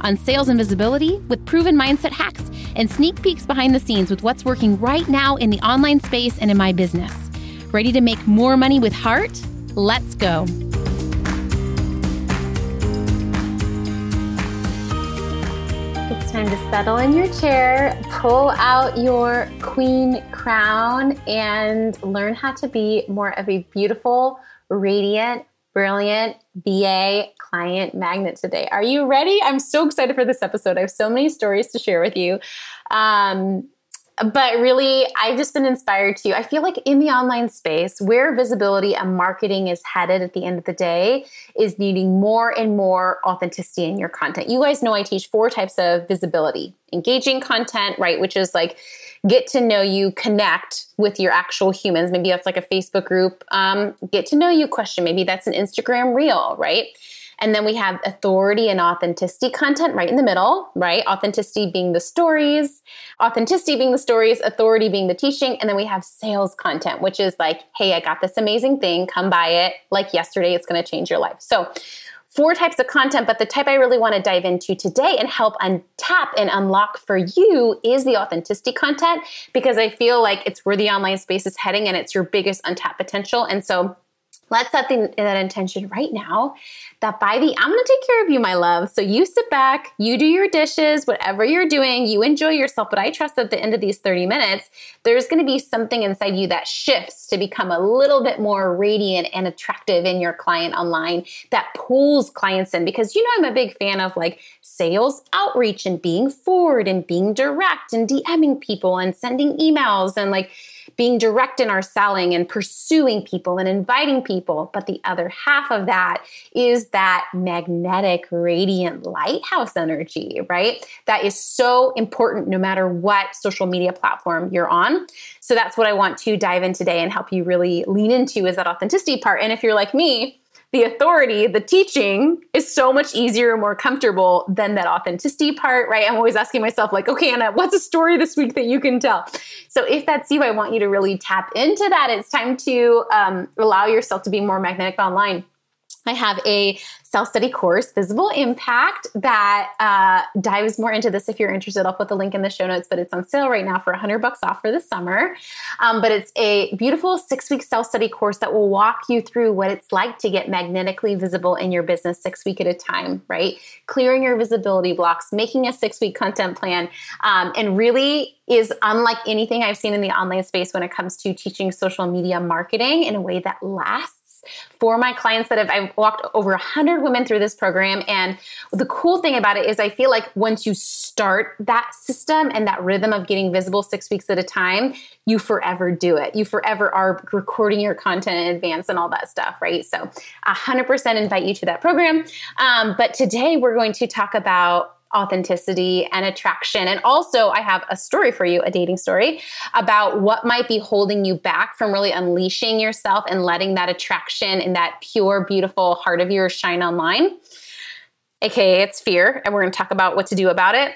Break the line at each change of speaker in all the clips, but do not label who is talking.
on sales and visibility with proven mindset hacks and sneak peeks behind the scenes with what's working right now in the online space and in my business. Ready to make more money with heart? Let's go. It's time to settle in your chair, pull out your queen crown, and learn how to be more of a beautiful, radiant, brilliant BA client magnet today. Are you ready? I'm so excited for this episode. I have so many stories to share with you. Um, but really, I've just been inspired to. I feel like in the online space, where visibility and marketing is headed at the end of the day is needing more and more authenticity in your content. You guys know I teach four types of visibility engaging content, right? Which is like get to know you, connect with your actual humans. Maybe that's like a Facebook group. Um, get to know you question. Maybe that's an Instagram reel, right? And then we have authority and authenticity content right in the middle, right? Authenticity being the stories, authenticity being the stories, authority being the teaching. And then we have sales content, which is like, hey, I got this amazing thing, come buy it. Like yesterday, it's going to change your life. So four types of content, but the type I really want to dive into today and help untap and unlock for you is the authenticity content because I feel like it's where the online space is heading and it's your biggest untapped potential. And so let's set the, that intention right now that by the I'm to take care of you, my love. So you sit back, you do your dishes, whatever you're doing, you enjoy yourself. But I trust that at the end of these 30 minutes, there's to be something inside you that shifts to become a little bit more radiant and attractive in your client online that pulls clients in. Because you know, I'm a big fan of like sales outreach and being forward and being direct and DMing people and sending emails and like, being direct in our selling and pursuing people and inviting people. But the other half of that is that magnetic, radiant lighthouse energy, right? That is so important no matter what social media platform you're on. So that's what I want to dive in today and help you really lean into is that authenticity part. And if you're like me, the authority, the teaching is so much easier and more comfortable than that authenticity part, right? I'm always asking myself, like, okay, Anna, what's a story this week that you can tell? So if that's you, I want you to really tap into that. It's time to um, allow yourself to be more magnetic online. I have a self study course, Visible Impact, that uh, dives more into this. If you're interested, I'll put the link in the show notes, but it's on sale right now for 100 bucks off for the summer. Um, but it's a beautiful six week self study course that will walk you through what it's like to get magnetically visible in your business six week at a time, right? Clearing your visibility blocks, making a six week content plan, um, and really is unlike anything I've seen in the online space when it comes to teaching social media marketing in a way that lasts for my clients that have I've walked over 100 women through this program. And the cool thing about it is I feel like once you start that system and that rhythm of getting visible 6 weeks at a time you forever do it. You forever are recording your content in advance and all that stuff right? So 100% invite you to that program. Um, but today we're going to talk about authenticity and attraction. And also, I have a story for you, a dating story about what might be holding you back from really unleashing yourself and letting that attraction and that pure, beautiful heart of yours shine online. AKA, it's fear. And we're going to talk about what to do about it.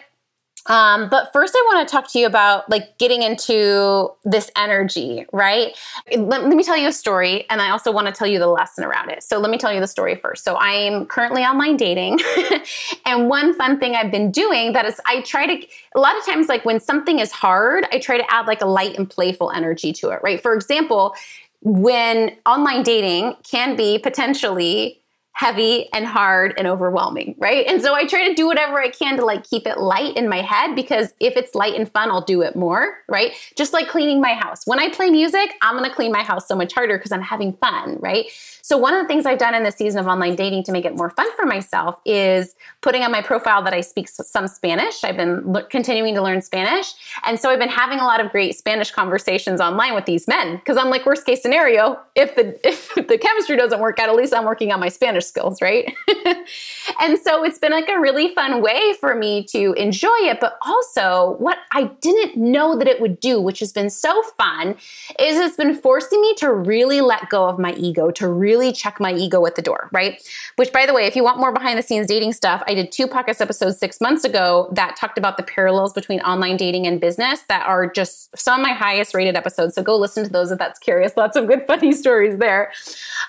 Um, but first, I want to talk to you about like getting into this energy, right? Let, let, me tell you a story, and I also want to tell you the lesson around it. So, let me tell you the story first. So, I am currently online dating, and one fun thing I've been doing that is I try to, a lot of times, like when something is hard, I try to add like a light and playful energy to it, right? For example, when online dating can be potentially heavy and hard and overwhelming, right? And so I try to do whatever I can to like keep it light in my head because if it's light and fun, I'll do it more, right? Just like cleaning my house. When I play music, I'm gonna clean my house so much harder because I'm having fun, right? So one of the things I've done in this season of online dating to make it more fun for myself is putting on my profile that I speak some Spanish. I've been continuing to learn Spanish. And so I've been having a lot of great Spanish conversations online with these men because I'm like worst case scenario, if the if the chemistry doesn't work out, at least I'm working on my Spanish skills, right? and so it's been like a really fun way for me to enjoy it. But also, what I didn't know that it would do, which has been so fun, is it's been forcing me to really let go of my ego, to really check my ego at the door, right? Which, by the way, if you want more behind the scenes dating stuff, I did two podcast episodes six months ago that talked about the parallels between online dating and business that are just some of my highest rated episodes. So go listen to those if that's curious. Lots of good, funny stories there.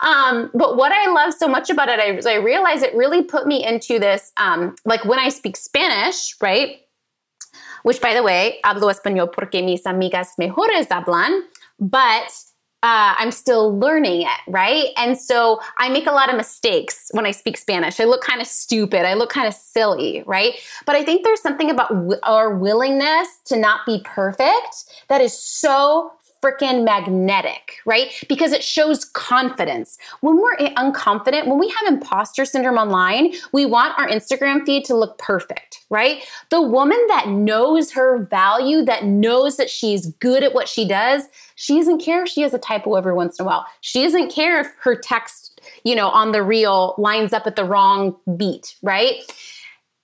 Um, but what I love so much about it, I, I realized it really put me into this, um, like when I speak Spanish, right? Which, by the way, hablo español porque mis amigas mejores hablan, but uh, I'm still learning it, right? And so I make a lot of mistakes when I speak Spanish. I look kind of stupid. I look kind of silly, right? But I think there's something about w- our willingness to not be perfect that is so freaking magnetic, right? Because it shows confidence. When we're unconfident, when we have imposter syndrome online, we want our Instagram feed to look perfect, right? The woman that knows her value, that knows that she's good at what she does, she doesn't care if she has a typo every once in a while. She doesn't care if her text, you know, on the reel lines up at the wrong beat, right?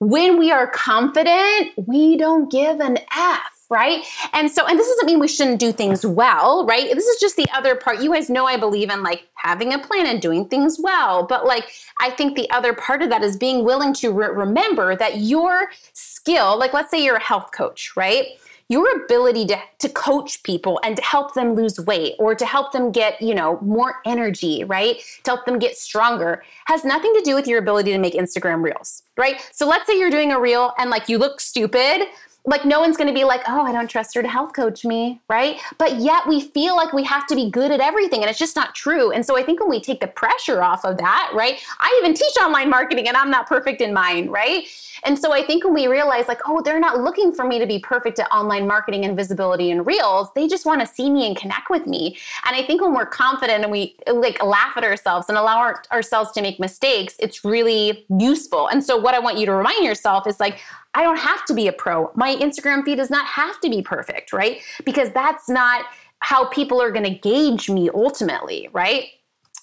When we are confident, we don't give an F right? And so, and this doesn't mean we shouldn't do things well, right? This is just the other part. You guys know I believe in like having a plan and doing things well. But like, I think the other part of that is being willing to re- remember that your skill, like, let's say you're a health coach, right? your ability to, to coach people and to help them lose weight or to help them get you know more energy right to help them get stronger has nothing to do with your ability to make instagram reels right so let's say you're doing a reel and like you look stupid like no one's going to be like oh i don't trust her to health coach me right? But yet we feel like we have to be good at everything and it's just not true. And so i think when we take the pressure off of that right i even teach online marketing and i'm not perfect in mine right? And so i think when we realize like oh they're not looking for me to be perfect at online marketing and visibility and reels they just want to see me and connect with me. And i think when we're confident and we like laugh at ourselves and allow our, ourselves to make mistakes it's really useful. And so what i want you to remind yourself is like I don't have to be a pro. My Instagram feed does not have to be perfect, right? Because that's not how people are going to gauge me ultimately, right?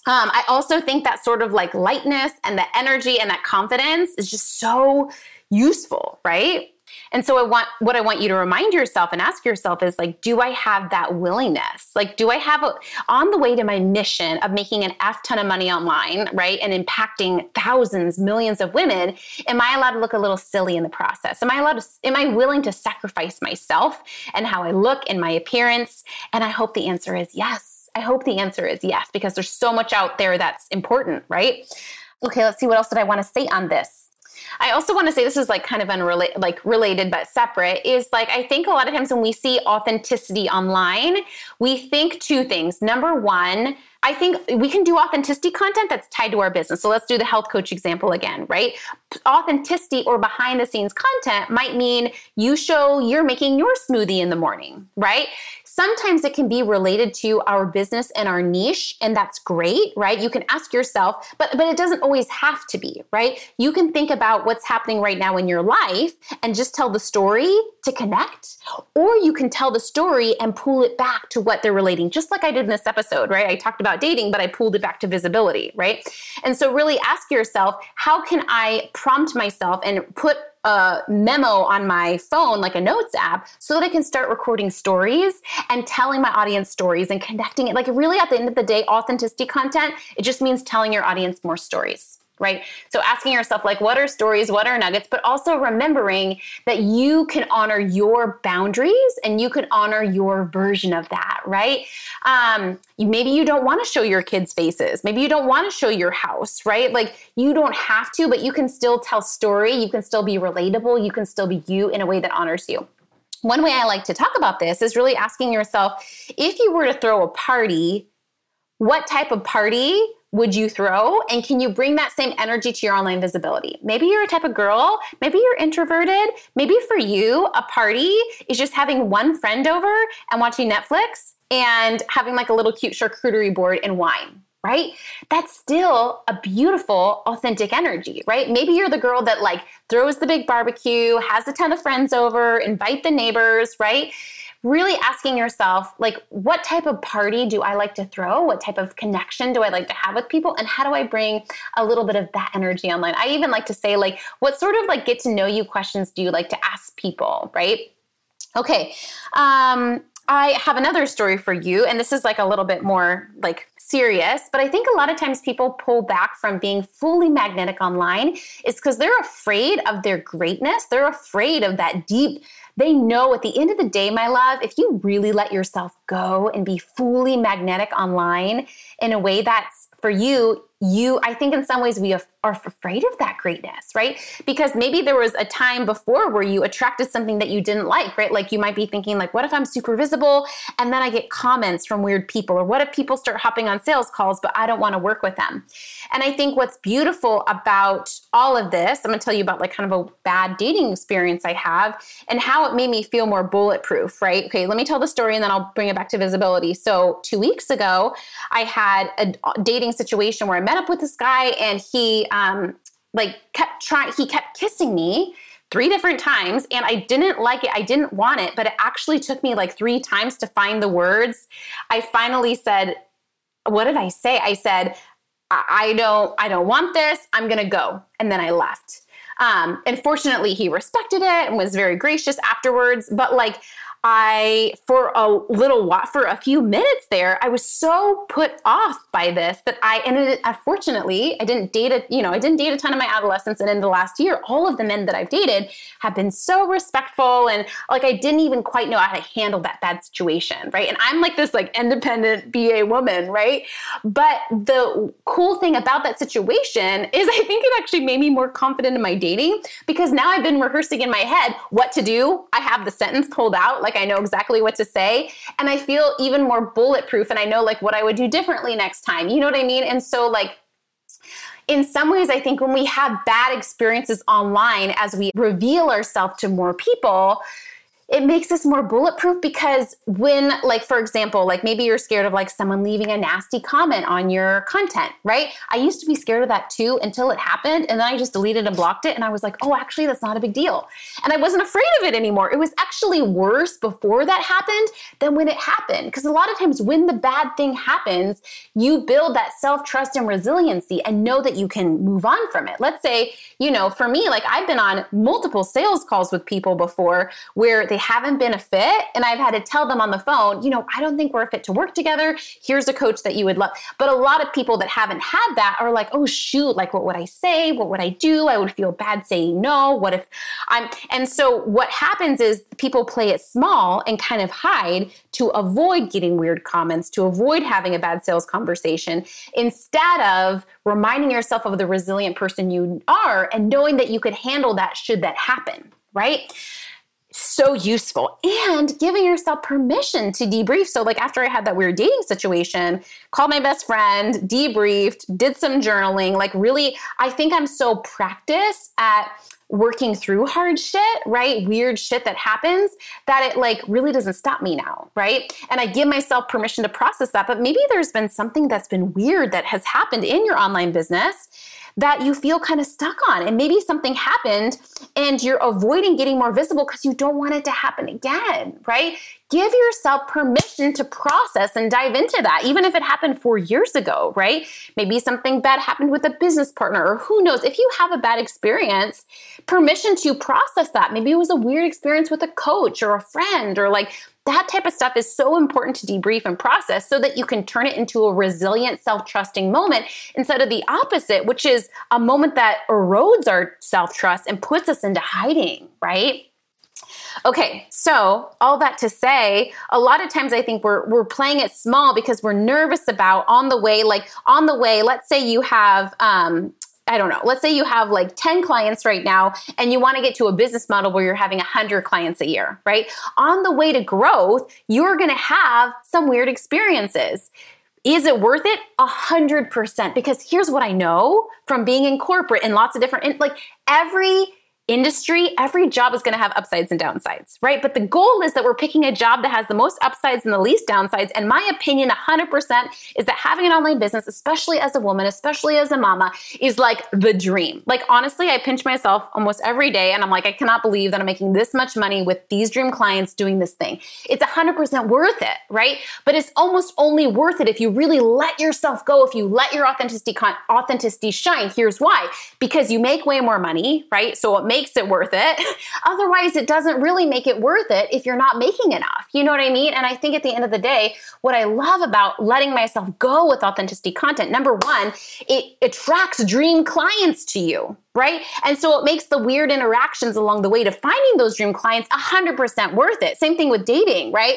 Um, I also think that sort of like lightness and the energy and that confidence is just so useful, right? And so I want what I want you to remind yourself and ask yourself is like, do I have that willingness? Like, do I have a, on the way to my mission of making an F ton of money online, right? And impacting thousands, millions of women, am I allowed to look a little silly in the process? Am I allowed to, am I willing to sacrifice myself and how I look and my appearance? And I hope the answer is yes. I hope the answer is yes, because there's so much out there that's important, right? Okay, let's see what else did I want to say on this. I also want to say this is like kind of unrelated, like related but separate. Is like I think a lot of times when we see authenticity online, we think two things. Number one, I think we can do authenticity content that's tied to our business. So let's do the health coach example again, right? Authenticity or behind the scenes content might mean you show you're making your smoothie in the morning, right? Sometimes it can be related to our business and our niche, and that's great, right? You can ask yourself, but but it doesn't always have to be, right? You can think about what's happening right now in your life and just tell the story to connect, or you can tell the story and pull it back to what they're relating, just like I did in this episode, right? I talked about dating, but I pulled it back to visibility, right? And so really ask yourself, how can I prompt myself and put a memo on my phone, like a notes app, so that I can start recording stories and telling my audience stories and connecting it. Like, really, at the end of the day, authenticity content, it just means telling your audience more stories right? So asking yourself, like, what are stories, what are nuggets, but also remembering that you can honor your boundaries and you can honor your version of that, right? Um, maybe you don't want to show your kids' faces. Maybe you don't want to show your house, right? Like, you don't have to, but you can still tell story. You can still be relatable. You can still be you in a way that honors you. One way I like to talk about this is really asking yourself if you were to throw a party, what type of party would you throw? And can you bring that same energy to your online visibility? Maybe you're a type of girl, maybe you're introverted. Maybe for you, a party is just having one friend over and watching Netflix and having like a little cute charcuterie board and wine right? That's still a beautiful, authentic energy, right? Maybe you're the girl that like throws the big barbecue, has a ton of friends over, invite the neighbors, right? Really asking yourself, like, what type of party do I like to throw? What type of connection do I like to have with people? And how do I bring a little bit of that energy online? I even like to say, like, what sort of like get to know you questions do you like to ask people, right? Okay. Um, I have another story for you, and this is like a little bit more like serious, but I think a lot of times people pull back from being fully magnetic online is because they're afraid of their greatness. They're afraid of that deep. They know at the end of the day, my love, if you really let yourself go and be fully magnetic online in a way that's for you, you, I think in some ways we are afraid of that greatness, right? Because maybe there was a time before where you attracted something that you didn't like, right? Like you might be thinking like, what if I'm super visible and then I get comments from weird people? Or what if people start hopping on sales calls, but I don't want to work with them? And I think what's beautiful about all of this, I'm going to tell you about like kind of a bad dating experience I have and how it made me feel more bulletproof, right? Okay, let me tell the story and then I'll bring it back to visibility. So, two weeks ago, I had a dating situation where I met up with this guy and he um like kept trying he kept kissing me three different times and I didn't like it. I didn't want it, but it actually took me like three times to find the words. I finally said, what did I say? I said, I don't I don't want this. I'm going to go. And then I left. Um, and fortunately, he respected it and was very gracious afterwards. But like, I, for a little while, for a few minutes there, I was so put off by this that I ended, unfortunately, uh, I didn't date a, you know, I didn't date a ton of my adolescence and in the last year, all of the men that I've dated have been so respectful and like I didn't even quite know how to handle that bad situation, right? And I'm like this like independent BA woman, right? But the cool thing about that situation is I think it actually made me more confident in my dating because now I've been rehearsing in my head what to do. I have the sentence pulled out. Like like I know exactly what to say. And I feel even more bulletproof and I know like what I would do differently next time. You know what I mean? And so like in some ways, I think when we have bad experiences online, as we reveal ourselves to more people, it makes us more bulletproof because when like for example like maybe you're scared of like someone leaving a nasty comment on your content right? I used to be scared of that too until it happened and then i just deleted and blocked it and i was like oh actually that's not a big deal. And i wasn't afraid of it anymore. It was actually worse before that happened than when it happened because a lot of times when the bad thing happens you build that self-trust and resiliency and know that you can move on from it. Let's say you know for me like i've been on multiple sales calls with people before where they haven't been a fit and I've had to tell them on the phone, you know, I don't think we're a fit to work together. Here's a coach that you would love. But a lot of people that haven't had that are like, oh, shoot, like, what would I say? What would I do? I would feel bad saying no. What if I'm. And so what happens is people play it small and kind of hide to avoid getting weird comments, to avoid having a bad sales conversation, instead of reminding yourself of the resilient person you are and knowing that you could handle that should that happen, right? So useful and giving yourself permission to debrief. So, like after I had that weird dating situation, called my best friend, debriefed, did some journaling. Like, really, I think I'm so practiced at working through hard shit, right? Weird shit that happens that it like really doesn't stop me now, right? And I give myself permission to process that. But maybe there's been something that's been weird that has happened in your online business that you feel kind of stuck on. And maybe something happened and you're avoiding getting more visible because you don't want it to happen again, right? Give yourself permission to process and dive into that, even if it happened four years ago, right? Maybe something bad happened with a business partner, or who knows. If you have a bad experience, permission to process that. Maybe it was a weird experience with a coach or a friend, or like that type of stuff is so important to debrief and process so that you can turn it into a resilient, self trusting moment instead of the opposite, which is a moment that erodes our self trust and puts us into hiding, right? Okay, so all that to say, a lot of times I think we're we're playing it small because we're nervous about on the way, like on the way. Let's say you have um, I don't know, let's say you have like 10 clients right now and you want to get to a business model where you're having 100 clients a year, right? On the way to growth, you're going to have some weird experiences. Is it worth it? A hundred percent. Because here's what I know from being in corporate and lots of different, like every industry, every job is going to have upsides and downsides, right? But the goal is that we're picking a job that has the most upsides and the least downsides. And my opinion, 100%, is that having an online business, especially as a woman, especially as a mama, is like the dream. Like, honestly, I pinch myself almost every day and I'm like, I cannot believe that I'm making this much money with these dream clients doing this thing. It's 100% worth it, right? But it's almost only worth it if you really let yourself go, if you let your authenticity, authenticity shine. Here's why because you make way more money, right? So it makes it worth it. Otherwise, it doesn't really make it worth it if you're not making enough. You know what I mean? And I think at the end of the day, what I love about letting myself go with authenticity content, number one, it attracts dream clients to you, right? And so it makes the weird interactions along the way to finding those dream clients 100% worth it. Same thing with dating, right?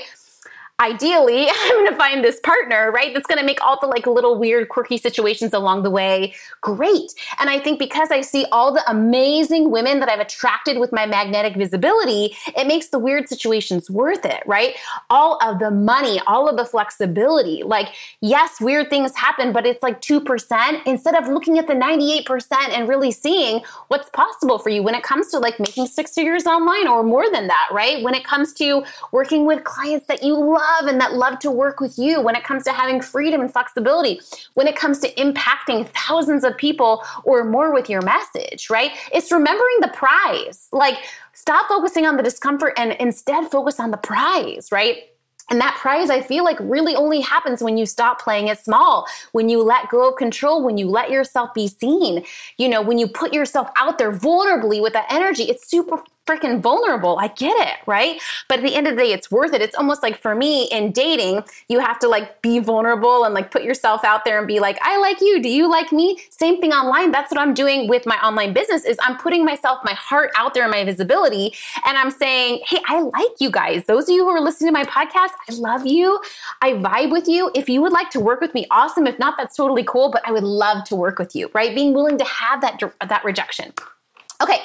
Ideally i'm going to find this partner right that's going to make all the like little weird quirky situations along the way great. And i think because i see all the amazing women that i've attracted with my magnetic visibility it makes the weird situations worth it right? All of the money all of the flexibility like yes weird things happen but it's like 2% instead of looking at the 98% and really seeing what's possible for you when it comes to like making six figures online or more than that right? When it comes to working with clients that you love love and that love to work with you, when it comes to having freedom and flexibility, when it comes to impacting thousands of people or more with your message, right? It's remembering the prize. Like, stop focusing on the discomfort and instead focus on the prize, right? And that prize, I feel like, really only happens when you stop playing it small, when you let go of control, when you let yourself be seen, you know, when you put yourself out there vulnerably with that energy. It's super freaking vulnerable. I get it, right? But at the end of the day, it's worth it. It's almost like for me in dating, you have to like be vulnerable and like put yourself out there and be like, I like you. Do you like me? Same thing online. That's what I'm doing with my online business is I'm putting myself, my heart out there, in my visibility. And I'm saying, hey, I like you guys. Those of you who are listening to my podcast, I love you. I vibe with you. If you would like to work with me, awesome. If not, that's totally cool. But I would love to work with you, right? Being willing to have that, that rejection. Okay.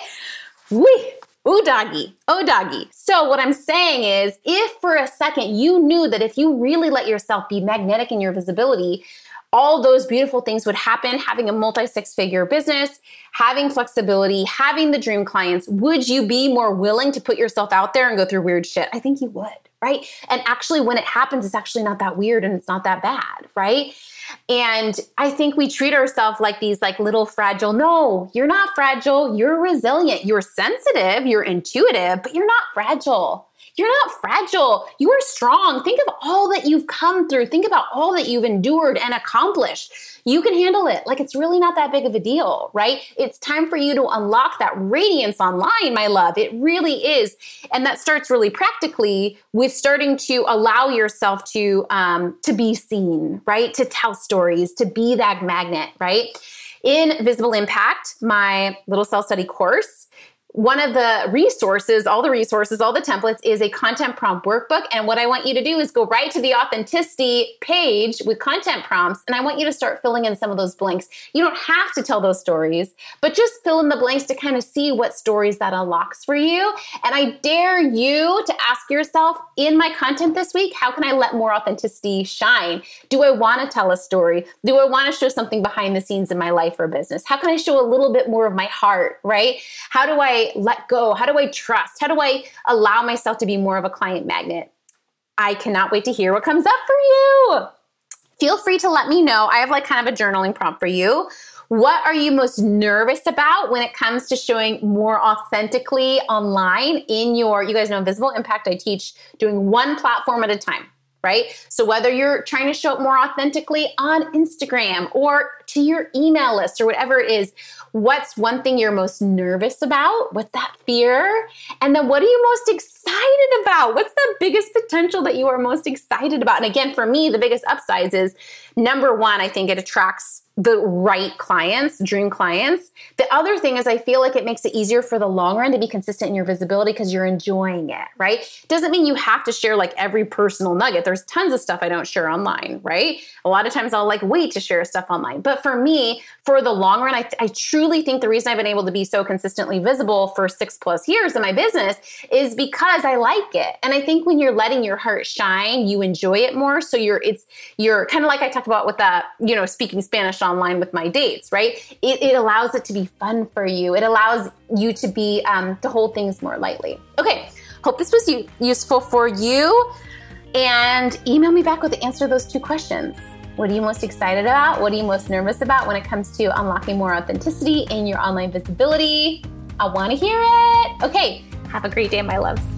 Whee. Ooh, doggy. Oh, doggy. So, what I'm saying is, if for a second you knew that if you really let yourself be magnetic in your visibility, all those beautiful things would happen having a multi six figure business, having flexibility, having the dream clients. Would you be more willing to put yourself out there and go through weird shit? I think you would, right? And actually, when it happens, it's actually not that weird and it's not that bad, right? And I think we treat ourselves like these like little fragile. No, you're not fragile. You're resilient. You're sensitive. You're intuitive, but you're not fragile. You're not fragile. You are strong. Think of all that you've come through. Think about all that you've endured and accomplished. You can handle it. Like it's really not that big of a deal, right? It's time for you to unlock that radiance online, my love. It really is. And that starts really practically with starting to allow yourself to um, to be seen, right? To tell stories, to be that magnet, right? In Visible Impact, my little self study course, one of the resources, all the resources, all the templates is a content prompt workbook. And what I want you to do is go right to the authenticity page with content prompts. And I want you to start filling in some of those blanks. You don't have to tell those stories, but just fill in the blanks to kind of see what stories that unlocks for you. And I dare you to ask yourself in my content this week, how can I let more authenticity shine? Do I want to tell a story? Do I want to show something behind the scenes in my life or business? How can I show a little bit more of my heart, right? How do I let go? How do I trust? How do I allow myself to be more of a client magnet? I cannot wait to hear what comes up for you. Feel free to let me know. I have like kind of a journaling prompt for you. What are you most nervous about when it comes to showing more authentically online in your, you guys know, in Visible Impact, I teach doing one platform at a time right? So whether you're trying to show up more authentically on Instagram or to your email list or whatever it is, what's one thing you're most nervous about? What's that fear? And then what are you most excited about? What's the biggest potential that you are most excited about? And again, for me, the biggest upsides is number one, I think it attracts the right clients, dream clients. The other thing is, I feel like it makes it easier for the long run to be consistent in your visibility because you're enjoying it, right? Doesn't mean you have to share like every personal nugget. There's tons of stuff I don't share online, right? A lot of times I'll like wait to share stuff online. But for me, for the long run, I, I truly think the reason I've been able to be so consistently visible for six plus years in my business is because I like it. And I think when you're letting your heart shine, you enjoy it more. So you're, it's, you're kind of like I talked about with that, you know, speaking Spanish online with my dates, right? It, it allows it to be fun for you. It allows you to be um, to hold things more lightly. Okay, hope this was useful for you. And email me back with the answer to those two questions. What are you most excited about? What are you most nervous about when it comes to unlocking more authenticity in your online visibility? I want to hear it. Okay, have a great day, my loves.